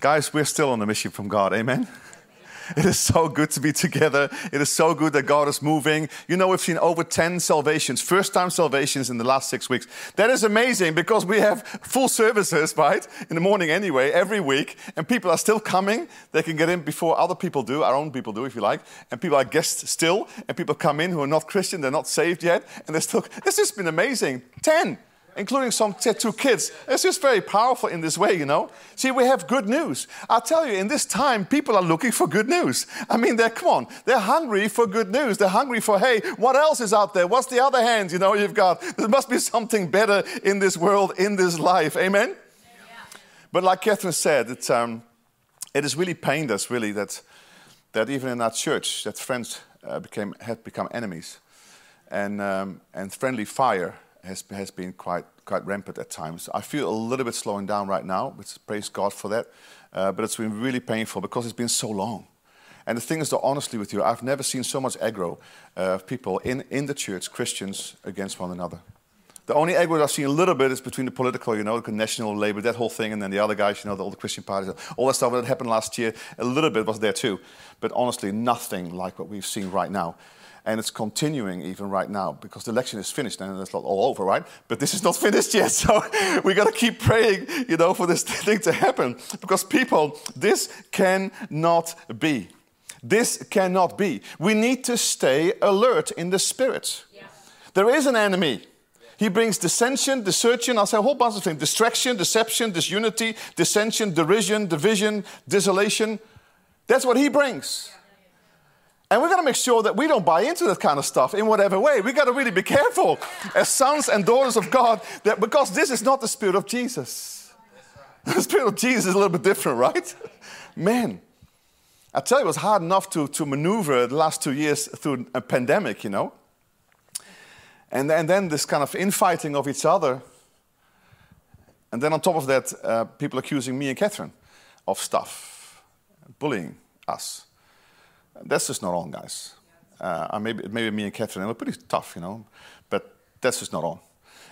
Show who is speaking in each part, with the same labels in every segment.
Speaker 1: Guys, we're still on a mission from God. Amen. It is so good to be together. It is so good that God is moving. You know, we've seen over 10 salvations, first time salvations in the last six weeks. That is amazing because we have full services, right? In the morning anyway, every week. And people are still coming. They can get in before other people do, our own people do, if you like. And people are guests still. And people come in who are not Christian, they're not saved yet. And they're still, this has been amazing. 10 including some two kids. It's just very powerful in this way, you know. See, we have good news. I tell you, in this time, people are looking for good news. I mean, they're, come on, they're hungry for good news. They're hungry for, hey, what else is out there? What's the other hand, you know, you've got? There must be something better in this world, in this life. Amen? Yeah. But like Catherine said, it, um, it has really pained us, really, that, that even in our church, that friends uh, became, had become enemies. And, um, and friendly fire has, has been quite, quite rampant at times. I feel a little bit slowing down right now, which praise God for that. Uh, but it's been really painful because it's been so long. And the thing is, that honestly with you, I've never seen so much aggro uh, of people in, in the church, Christians, against one another. The only aggro I've seen a little bit is between the political, you know, the national labor, that whole thing, and then the other guys, you know, the, all the Christian parties, all that stuff that happened last year. A little bit was there too. But honestly, nothing like what we've seen right now and it's continuing even right now because the election is finished and it's not all over, right? But this is not finished yet, so we got to keep praying, you know, for this thing to happen because people, this cannot be. This cannot be. We need to stay alert in the spirit. Yes. There is an enemy. He brings dissension, dissension, I'll say a whole bunch of things distraction, deception, disunity, dissension, derision, division, desolation. That's what he brings. And we've got to make sure that we don't buy into that kind of stuff in whatever way. We've got to really be careful as sons and daughters of God that because this is not the spirit of Jesus. The spirit of Jesus is a little bit different, right? Man, I tell you, it was hard enough to, to maneuver the last two years through a pandemic, you know? And, and then this kind of infighting of each other. And then on top of that, uh, people accusing me and Catherine of stuff, bullying us. That's just not on, guys. Uh, maybe, maybe me and Catherine were pretty tough, you know, but that's just not on.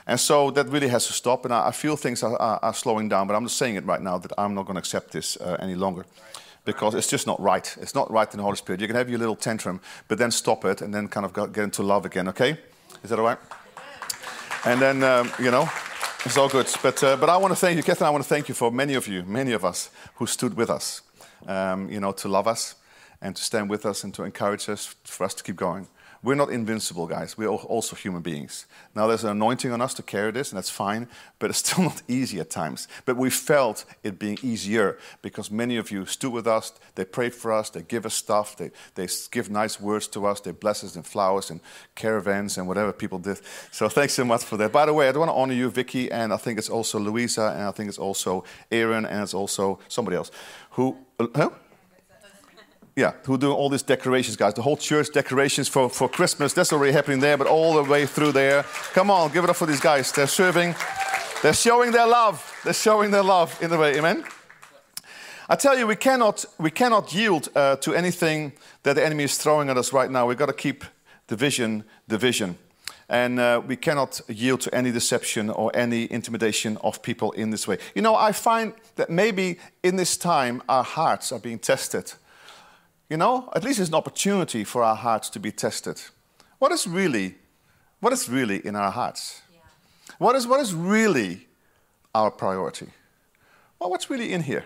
Speaker 1: And so that really has to stop. And I, I feel things are, are, are, slowing down, but I'm just saying it right now that I'm not going to accept this uh, any longer because it's just not right. It's not right in the Holy Spirit. You can have your little tantrum, but then stop it and then kind of get into love again, okay? Is that all right? And then, um, you know, it's all good. But, uh, but I want to thank you, Catherine, I want to thank you for many of you, many of us who stood with us, um, you know, to love us and to stand with us and to encourage us for us to keep going. We're not invincible, guys. We're also human beings. Now, there's an anointing on us to carry this, and that's fine, but it's still not easy at times. But we felt it being easier because many of you stood with us, they prayed for us, they give us stuff, they, they give nice words to us, they bless us in flowers and caravans and whatever people did. So, thanks so much for that. By the way, I do want to honor you, Vicky, and I think it's also Louisa, and I think it's also Aaron, and it's also somebody else who. Uh, huh? Yeah, who do all these decorations, guys. The whole church decorations for, for Christmas, that's already happening there, but all the way through there. Come on, give it up for these guys. They're serving, they're showing their love. They're showing their love in the way, amen? I tell you, we cannot, we cannot yield uh, to anything that the enemy is throwing at us right now. We've got to keep the vision, the vision. And uh, we cannot yield to any deception or any intimidation of people in this way. You know, I find that maybe in this time our hearts are being tested you know, at least it's an opportunity for our hearts to be tested. What is really, what is really in our hearts? Yeah. What, is, what is really our priority? Well, what's really in here?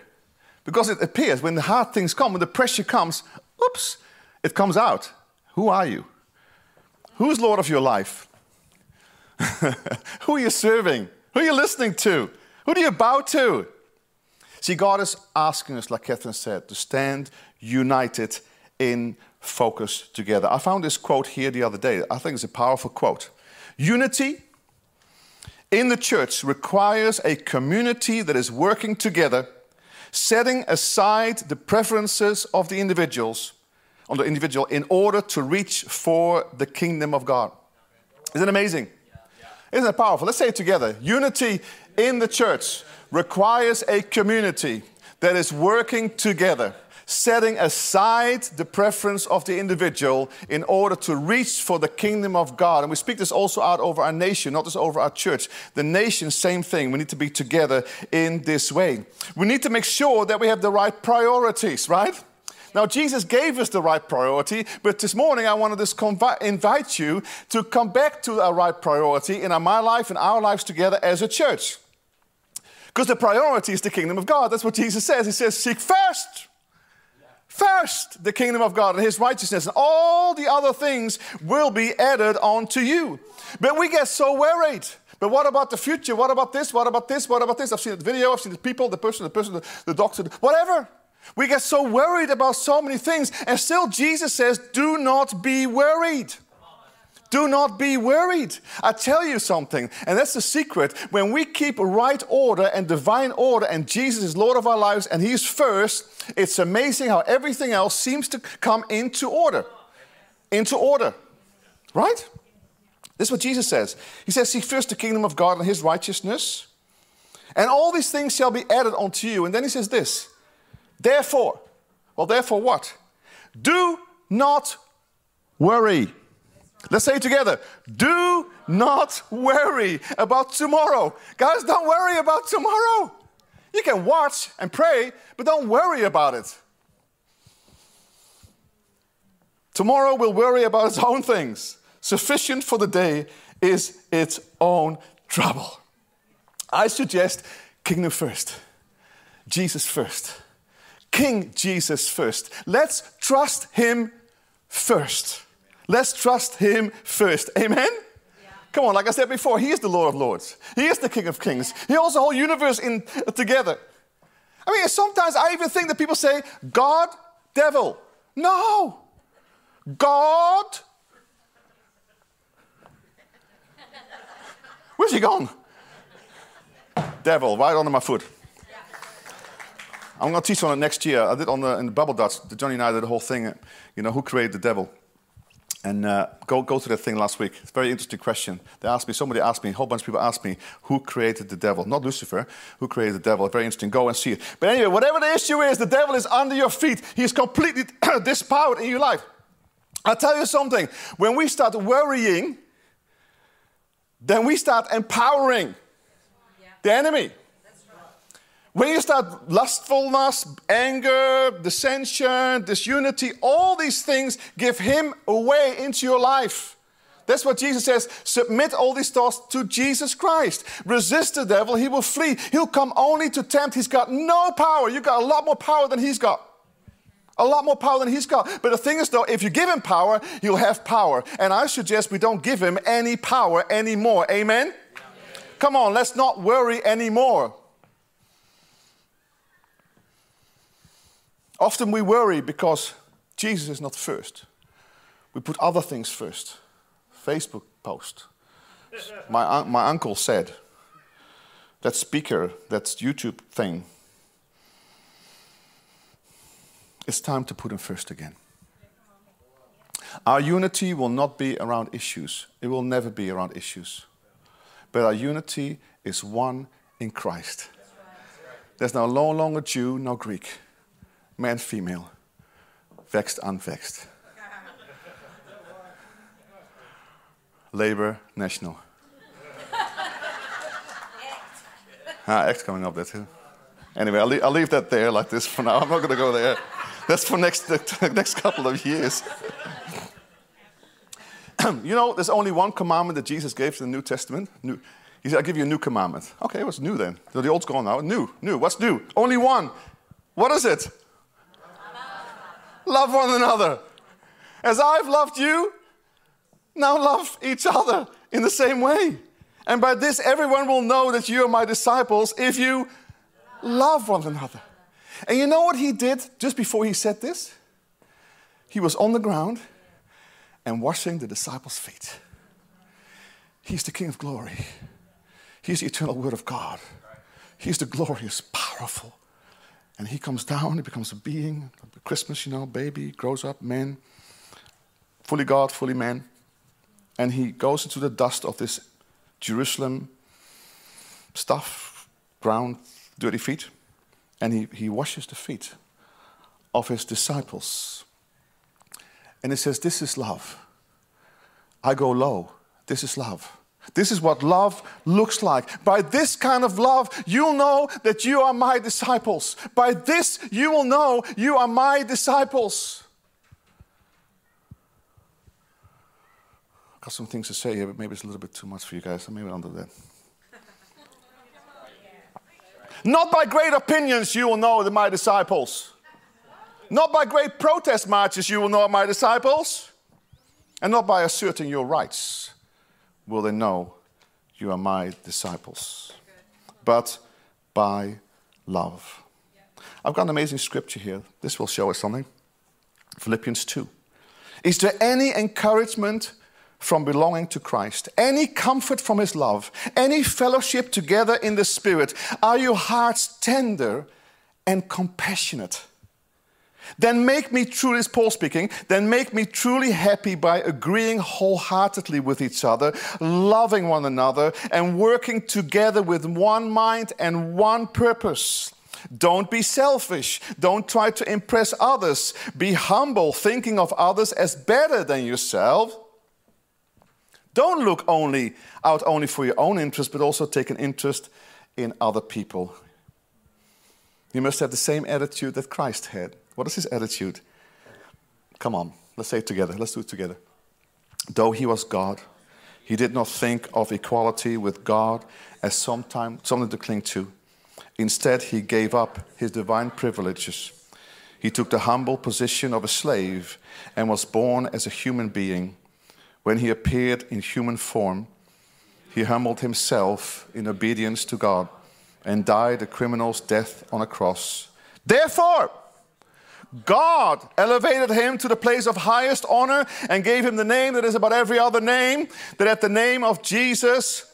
Speaker 1: Because it appears when the hard things come, when the pressure comes, oops, it comes out. Who are you? Who's Lord of your life? Who are you serving? Who are you listening to? Who do you bow to? See, God is asking us, like Catherine said, to stand united in focus together. I found this quote here the other day. I think it's a powerful quote. Unity in the church requires a community that is working together, setting aside the preferences of the individuals on the individual in order to reach for the kingdom of God. Isn't it amazing? Isn't it powerful? Let's say it together. Unity in the church requires a community that is working together, setting aside the preference of the individual in order to reach for the kingdom of God. And we speak this also out over our nation, not just over our church. The nation, same thing. We need to be together in this way. We need to make sure that we have the right priorities, right? Now, Jesus gave us the right priority, but this morning I want to just invite you to come back to our right priority in our, my life and our lives together as a church. Because the priority is the kingdom of God. That's what Jesus says. He says, Seek first First, the kingdom of God and his righteousness, and all the other things will be added onto you. But we get so worried. But what about the future? What about this? What about this? What about this? I've seen the video, I've seen the people, the person, the person, the, the doctor, whatever. We get so worried about so many things, and still Jesus says, Do not be worried. Do not be worried. I tell you something, and that's the secret. When we keep right order and divine order, and Jesus is Lord of our lives and He's first, it's amazing how everything else seems to come into order. Into order. Right? This is what Jesus says. He says, Seek first the kingdom of God and His righteousness, and all these things shall be added unto you. And then He says this Therefore, well, therefore what? Do not worry. Let's say it together. Do not worry about tomorrow. Guys, don't worry about tomorrow. You can watch and pray, but don't worry about it. Tomorrow will worry about its own things. Sufficient for the day is its own trouble. I suggest kingdom first, Jesus first, King Jesus first. Let's trust Him first. Let's trust Him first. Amen? Come on, like I said before, He is the Lord of Lords. He is the King of Kings. He holds the whole universe in uh, together. I mean, sometimes I even think that people say, God, devil. No. God. Where's he gone? Devil, right under my foot. I'm going to teach on it next year. I did on the, in the Bible Dutch. Johnny and I did the whole thing. You know, who created the devil? And uh, go, go to that thing last week. It's a very interesting question. They asked me, somebody asked me, a whole bunch of people asked me, who created the devil? Not Lucifer, who created the devil? Very interesting. Go and see it. But anyway, whatever the issue is, the devil is under your feet. He is completely dispowered in your life. I'll tell you something. When we start worrying, then we start empowering the enemy. When you start lustfulness, anger, dissension, disunity, all these things give him away into your life. That's what Jesus says. Submit all these thoughts to Jesus Christ. Resist the devil, he will flee. He'll come only to tempt. He's got no power. You've got a lot more power than he's got. A lot more power than he's got. But the thing is, though, if you give him power, he'll have power. And I suggest we don't give him any power anymore. Amen? Amen. Come on, let's not worry anymore. Often we worry because Jesus is not first. We put other things first. Facebook post. My, my uncle said, that speaker, that YouTube thing, it's time to put him first again. Our unity will not be around issues, it will never be around issues. But our unity is one in Christ. There's no longer Jew, no Greek man, female, vexed, unvexed. Labor, national. ah, X coming up there too. Anyway, I'll leave, I'll leave, that there like this for now. I'm not going to go there. That's for next next couple of years. you know, there's only one commandment that Jesus gave in the New Testament. New, he said, I'll give you a new commandment. Okay, what's new then? The old's gone now. New, new. What's new? Only one. What is it? Love one another. As I've loved you, now love each other in the same way. And by this, everyone will know that you are my disciples if you love one another. And you know what he did just before he said this? He was on the ground and washing the disciples' feet. He's the King of glory, He's the eternal Word of God, He's the glorious, powerful, and he comes down, he becomes a being. Christmas, you know, baby, grows up, man, fully God, fully man. And he goes into the dust of this Jerusalem stuff, ground, dirty feet, and he, he washes the feet of his disciples. And he says, This is love. I go low. This is love. This is what love looks like. By this kind of love, you'll know that you are my disciples. By this, you will know you are my disciples. I've got some things to say here, but maybe it's a little bit too much for you guys, so maybe I'll do that. Not by great opinions you will know that my disciples. Not by great protest marches you will know my disciples. And not by asserting your rights will they know you are my disciples, but by love. I've got an amazing scripture here. This will show us something. Philippians 2. Is there any encouragement from belonging to Christ, any comfort from His love, any fellowship together in the Spirit? Are your hearts tender and compassionate? Then make me truly, Paul speaking, then make me truly happy by agreeing wholeheartedly with each other, loving one another, and working together with one mind and one purpose. Don't be selfish. Don't try to impress others. Be humble, thinking of others as better than yourself. Don't look only out only for your own interest, but also take an interest in other people. You must have the same attitude that Christ had. What is his attitude? Come on, let's say it together. Let's do it together. Though he was God, he did not think of equality with God as sometime, something to cling to. Instead, he gave up his divine privileges. He took the humble position of a slave and was born as a human being. When he appeared in human form, he humbled himself in obedience to God and died a criminal's death on a cross. Therefore, God elevated him to the place of highest honor and gave him the name that is above every other name, that at the name of Jesus,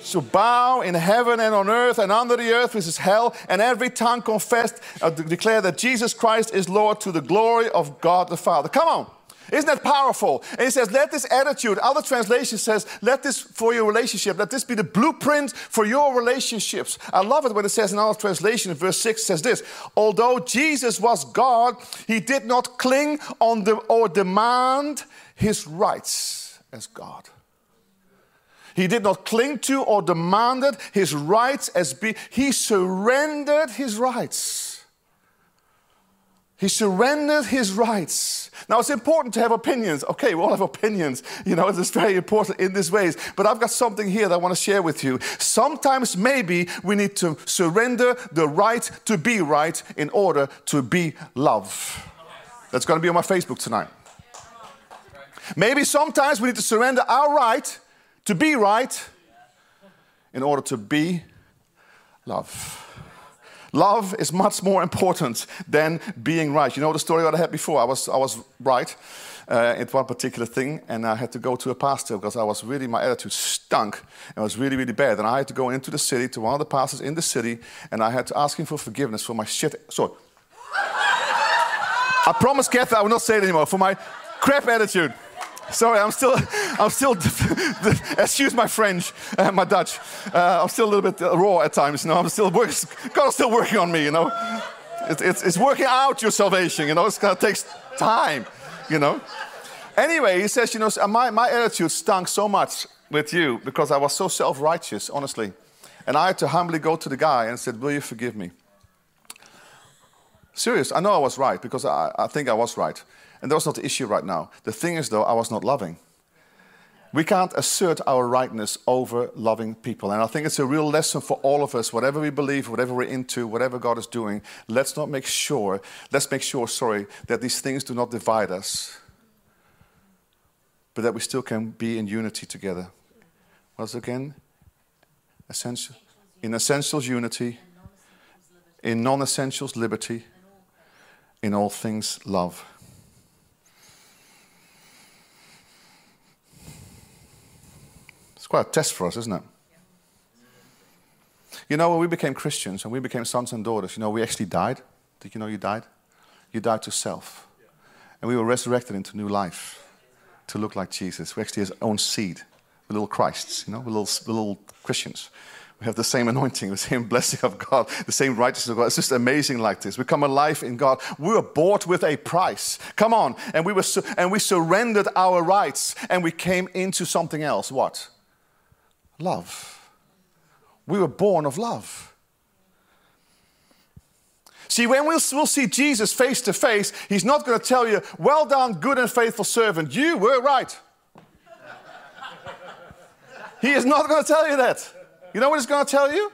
Speaker 1: so bow in heaven and on earth and under the earth, which is hell, and every tongue confessed, uh, declare that Jesus Christ is Lord to the glory of God the Father. Come on. Isn't that powerful? And he says, let this attitude, other translation says, let this for your relationship, let this be the blueprint for your relationships. I love it when it says in our translation, verse 6 says this although Jesus was God, he did not cling on the or demand his rights as God. He did not cling to or demanded his rights as be he surrendered his rights. He surrendered his rights. Now, it's important to have opinions. Okay, we all have opinions. You know, it's very important in these ways. But I've got something here that I want to share with you. Sometimes, maybe, we need to surrender the right to be right in order to be love. That's going to be on my Facebook tonight. Maybe sometimes we need to surrender our right to be right in order to be love. Love is much more important than being right. You know the story that I had before? I was, I was right uh, in one particular thing, and I had to go to a pastor because I was really, my attitude stunk. It was really, really bad. And I had to go into the city to one of the pastors in the city, and I had to ask him for forgiveness for my shit. Sorry. I promise, Kathy I will not say it anymore for my crap attitude. Sorry, I'm still, I'm still, excuse my French, uh, my Dutch. Uh, I'm still a little bit uh, raw at times. You know, I'm still working, God's still working on me. You know, it, it's, it's working out your salvation. You know, it's gonna take time. You know. Anyway, he says, you know, my, my attitude stunk so much with you because I was so self-righteous, honestly, and I had to humbly go to the guy and said, "Will you forgive me?" Serious, I know I was right because I, I think I was right. And that's not the issue right now. The thing is, though, I was not loving. We can't assert our rightness over loving people. And I think it's a real lesson for all of us, whatever we believe, whatever we're into, whatever God is doing, let's not make sure, let's make sure, sorry, that these things do not divide us, but that we still can be in unity together. Once again, essential, in essentials, unity, in non essentials, liberty, in all things, love. Quite a test for us, isn't it? You know, when we became Christians and we became sons and daughters, you know, we actually died. Did you know you died? You died to self. And we were resurrected into new life to look like Jesus. We actually his own seed. We're little Christs, you know, we're little, we're little Christians. We have the same anointing, the same blessing of God, the same righteousness of God. It's just amazing like this. We come alive in God. We were bought with a price. Come on. And we, were su- and we surrendered our rights and we came into something else. What? Love. We were born of love. See, when we'll, we'll see Jesus face to face, he's not going to tell you, Well done, good and faithful servant. You were right. he is not going to tell you that. You know what he's going to tell you?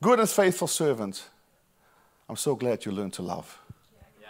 Speaker 1: Good and faithful servant. I'm so glad you learned to love. Yeah,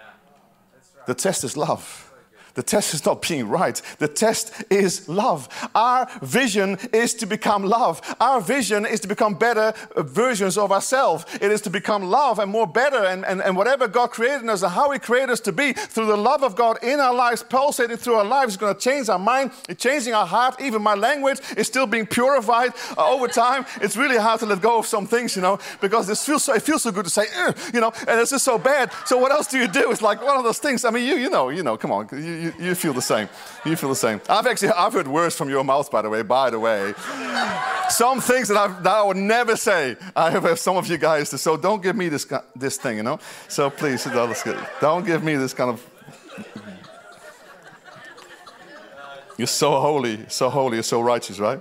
Speaker 1: right. The test is love. The test is not being right. The test is love. Our vision is to become love. Our vision is to become better versions of ourselves. It is to become love and more better and, and, and whatever God created us and how He created us to be through the love of God in our lives, pulsating through our lives, is going to change our mind, it's changing our heart. Even my language is still being purified uh, over time. It's really hard to let go of some things, you know, because it feels so, it feels so good to say, you know, and it's just so bad. So what else do you do? It's like one of those things. I mean, you, you know, you know, come on. You, you, you feel the same. You feel the same. I've actually I've heard words from your mouth, by the way. By the way, some things that, I've, that I would never say. I have some of you guys. So don't give me this this thing, you know. So please, don't give me this kind of. You're so holy, so holy, you're so righteous, right?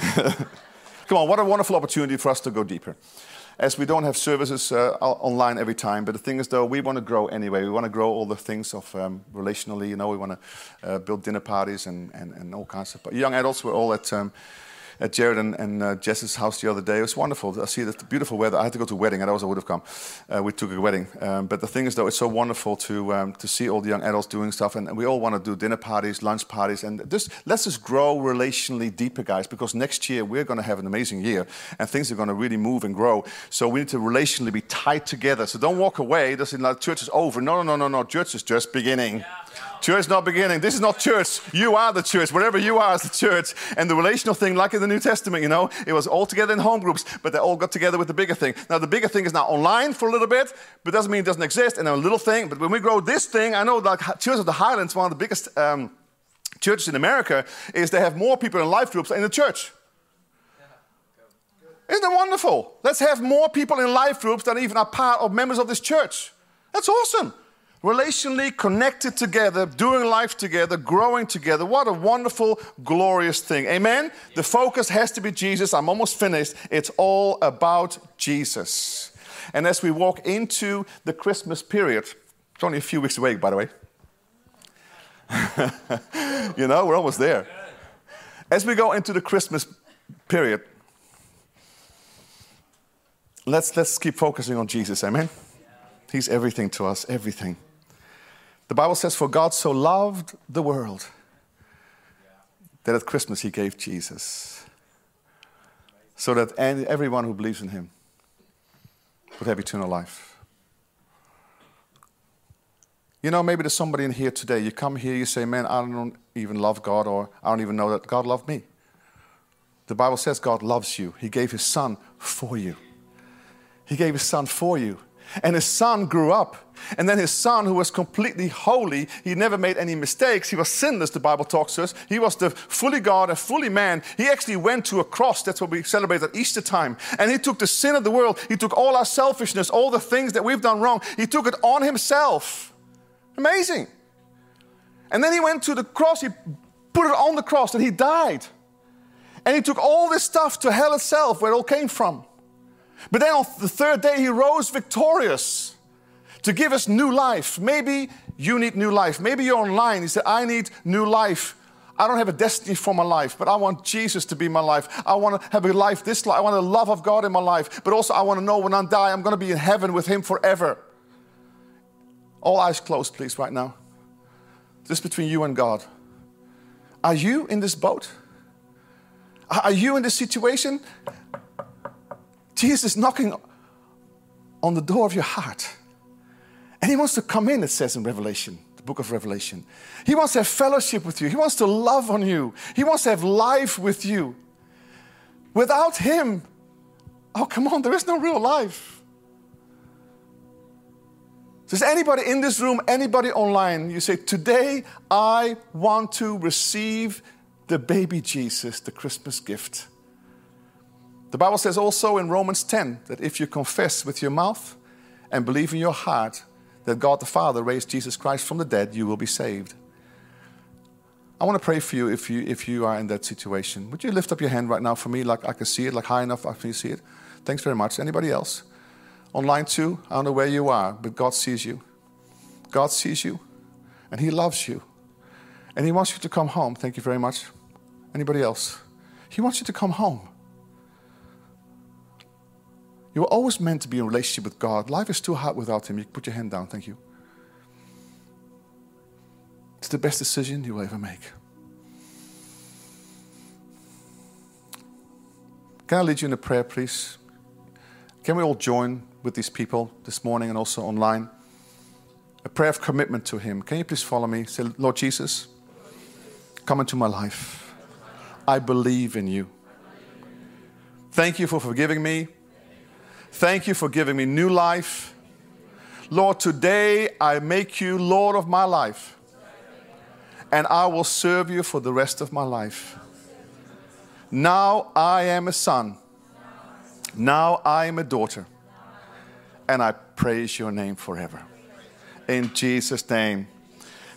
Speaker 1: Come on, what a wonderful opportunity for us to go deeper as we don't have services uh, online every time. But the thing is, though, we want to grow anyway. We want to grow all the things of um, relationally. You know, we want to uh, build dinner parties and, and, and all kinds of. But young adults we're all at. Um, at Jared and, and uh, Jess's house the other day. It was wonderful. I see the beautiful weather. I had to go to a wedding. Otherwise, I would have come. Uh, we took a wedding. Um, but the thing is, though, it's so wonderful to um, to see all the young adults doing stuff, and, we all want to do dinner parties, lunch parties, and just let's just grow relationally deeper, guys. Because next year we're going to have an amazing year, and things are going to really move and grow. So we need to relationally be tied together. So don't walk away. Doesn't like church is over. No, no, no, no, no. Church is just beginning. Yeah. Church is not beginning. This is not church. You are the church. Whatever you are is the church. And the relational thing, like in the New Testament, you know, it was all together in home groups, but they all got together with the bigger thing. Now, the bigger thing is now online for a little bit, but doesn't mean it doesn't exist. And a little thing, but when we grow this thing, I know like Church of the Highlands, one of the biggest um, churches in America, is they have more people in life groups in the church. Isn't that wonderful? Let's have more people in life groups than even are part of members of this church. That's awesome relationally connected together, doing life together, growing together. What a wonderful, glorious thing. Amen? The focus has to be Jesus. I'm almost finished. It's all about Jesus. And as we walk into the Christmas period, it's only a few weeks away, by the way. you know, we're almost there. As we go into the Christmas period, let's, let's keep focusing on Jesus. Amen? He's everything to us, everything. The Bible says, For God so loved the world that at Christmas he gave Jesus. So that everyone who believes in him would have eternal life. You know, maybe there's somebody in here today. You come here, you say, Man, I don't even love God, or I don't even know that God loved me. The Bible says God loves you. He gave his son for you. He gave his son for you. And his son grew up. And then his son, who was completely holy, he never made any mistakes. He was sinless, the Bible talks to us. He was the fully God and fully man. He actually went to a cross. That's what we celebrate at Easter time. And he took the sin of the world. He took all our selfishness, all the things that we've done wrong. He took it on himself. Amazing. And then he went to the cross. He put it on the cross and he died. And he took all this stuff to hell itself, where it all came from. But then on the third day, he rose victorious to give us new life. Maybe you need new life. Maybe you're online. He said, I need new life. I don't have a destiny for my life, but I want Jesus to be my life. I want to have a life this life. I want the love of God in my life, but also I want to know when I die, I'm going to be in heaven with Him forever. All eyes closed, please, right now. Just between you and God. Are you in this boat? Are you in this situation? Jesus is knocking on the door of your heart. And he wants to come in, it says in Revelation, the book of Revelation. He wants to have fellowship with you. He wants to love on you. He wants to have life with you. Without him, oh, come on, there is no real life. Does anybody in this room, anybody online, you say, Today I want to receive the baby Jesus, the Christmas gift? The Bible says also in Romans 10 that if you confess with your mouth and believe in your heart that God the Father raised Jesus Christ from the dead, you will be saved. I want to pray for you if you if you are in that situation. Would you lift up your hand right now for me, like I can see it, like high enough I can see it? Thanks very much. Anybody else? Online too? I don't know where you are, but God sees you. God sees you, and He loves you, and He wants you to come home. Thank you very much. Anybody else? He wants you to come home. You were always meant to be in relationship with God. Life is too hard without Him. You put your hand down. Thank you. It's the best decision you will ever make. Can I lead you in a prayer, please? Can we all join with these people this morning and also online? A prayer of commitment to Him. Can you please follow me? Say, Lord Jesus, come into my life. I believe in you. Thank you for forgiving me. Thank you for giving me new life. Lord, today I make you Lord of my life and I will serve you for the rest of my life. Now I am a son. Now I am a daughter. And I praise your name forever. In Jesus' name.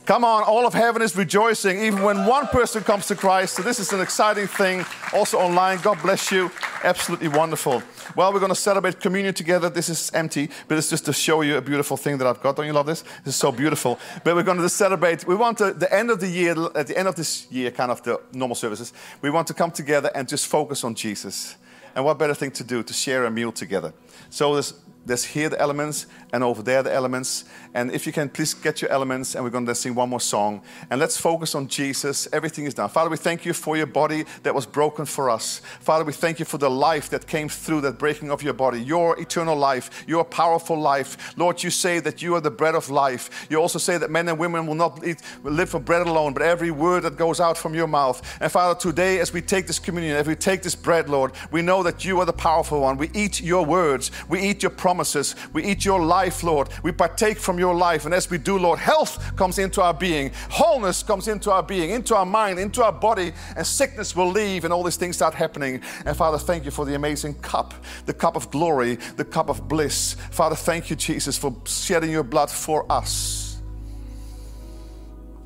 Speaker 1: Come on, all of heaven is rejoicing even when one person comes to Christ. So, this is an exciting thing. Also, online, God bless you. Absolutely wonderful. Well, we're going to celebrate communion together. This is empty, but it's just to show you a beautiful thing that I've got. Don't you love this? This is so beautiful. But we're going to celebrate. We want to, the end of the year, at the end of this year, kind of the normal services, we want to come together and just focus on Jesus. And what better thing to do to share a meal together? So, there's there's here the elements and over there the elements. And if you can, please get your elements and we're going to sing one more song. And let's focus on Jesus. Everything is done. Father, we thank you for your body that was broken for us. Father, we thank you for the life that came through that breaking of your body, your eternal life, your powerful life. Lord, you say that you are the bread of life. You also say that men and women will not eat, will live for bread alone, but every word that goes out from your mouth. And Father, today as we take this communion, as we take this bread, Lord, we know that you are the powerful one. We eat your words. We eat your promises promises. We eat your life, Lord. We partake from your life. And as we do, Lord, health comes into our being, wholeness comes into our being, into our mind, into our body, and sickness will leave, and all these things start happening. And Father, thank you for the amazing cup, the cup of glory, the cup of bliss. Father, thank you, Jesus, for shedding your blood for us.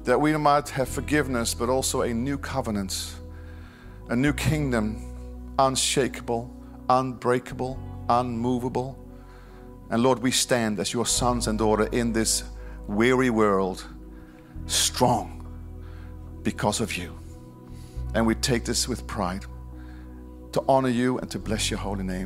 Speaker 1: That we might have forgiveness, but also a new covenant, a new kingdom, unshakable, unbreakable, unmovable and Lord, we stand as your sons and daughter in this weary world, strong because of you. And we take this with pride to honor you and to bless your holy name.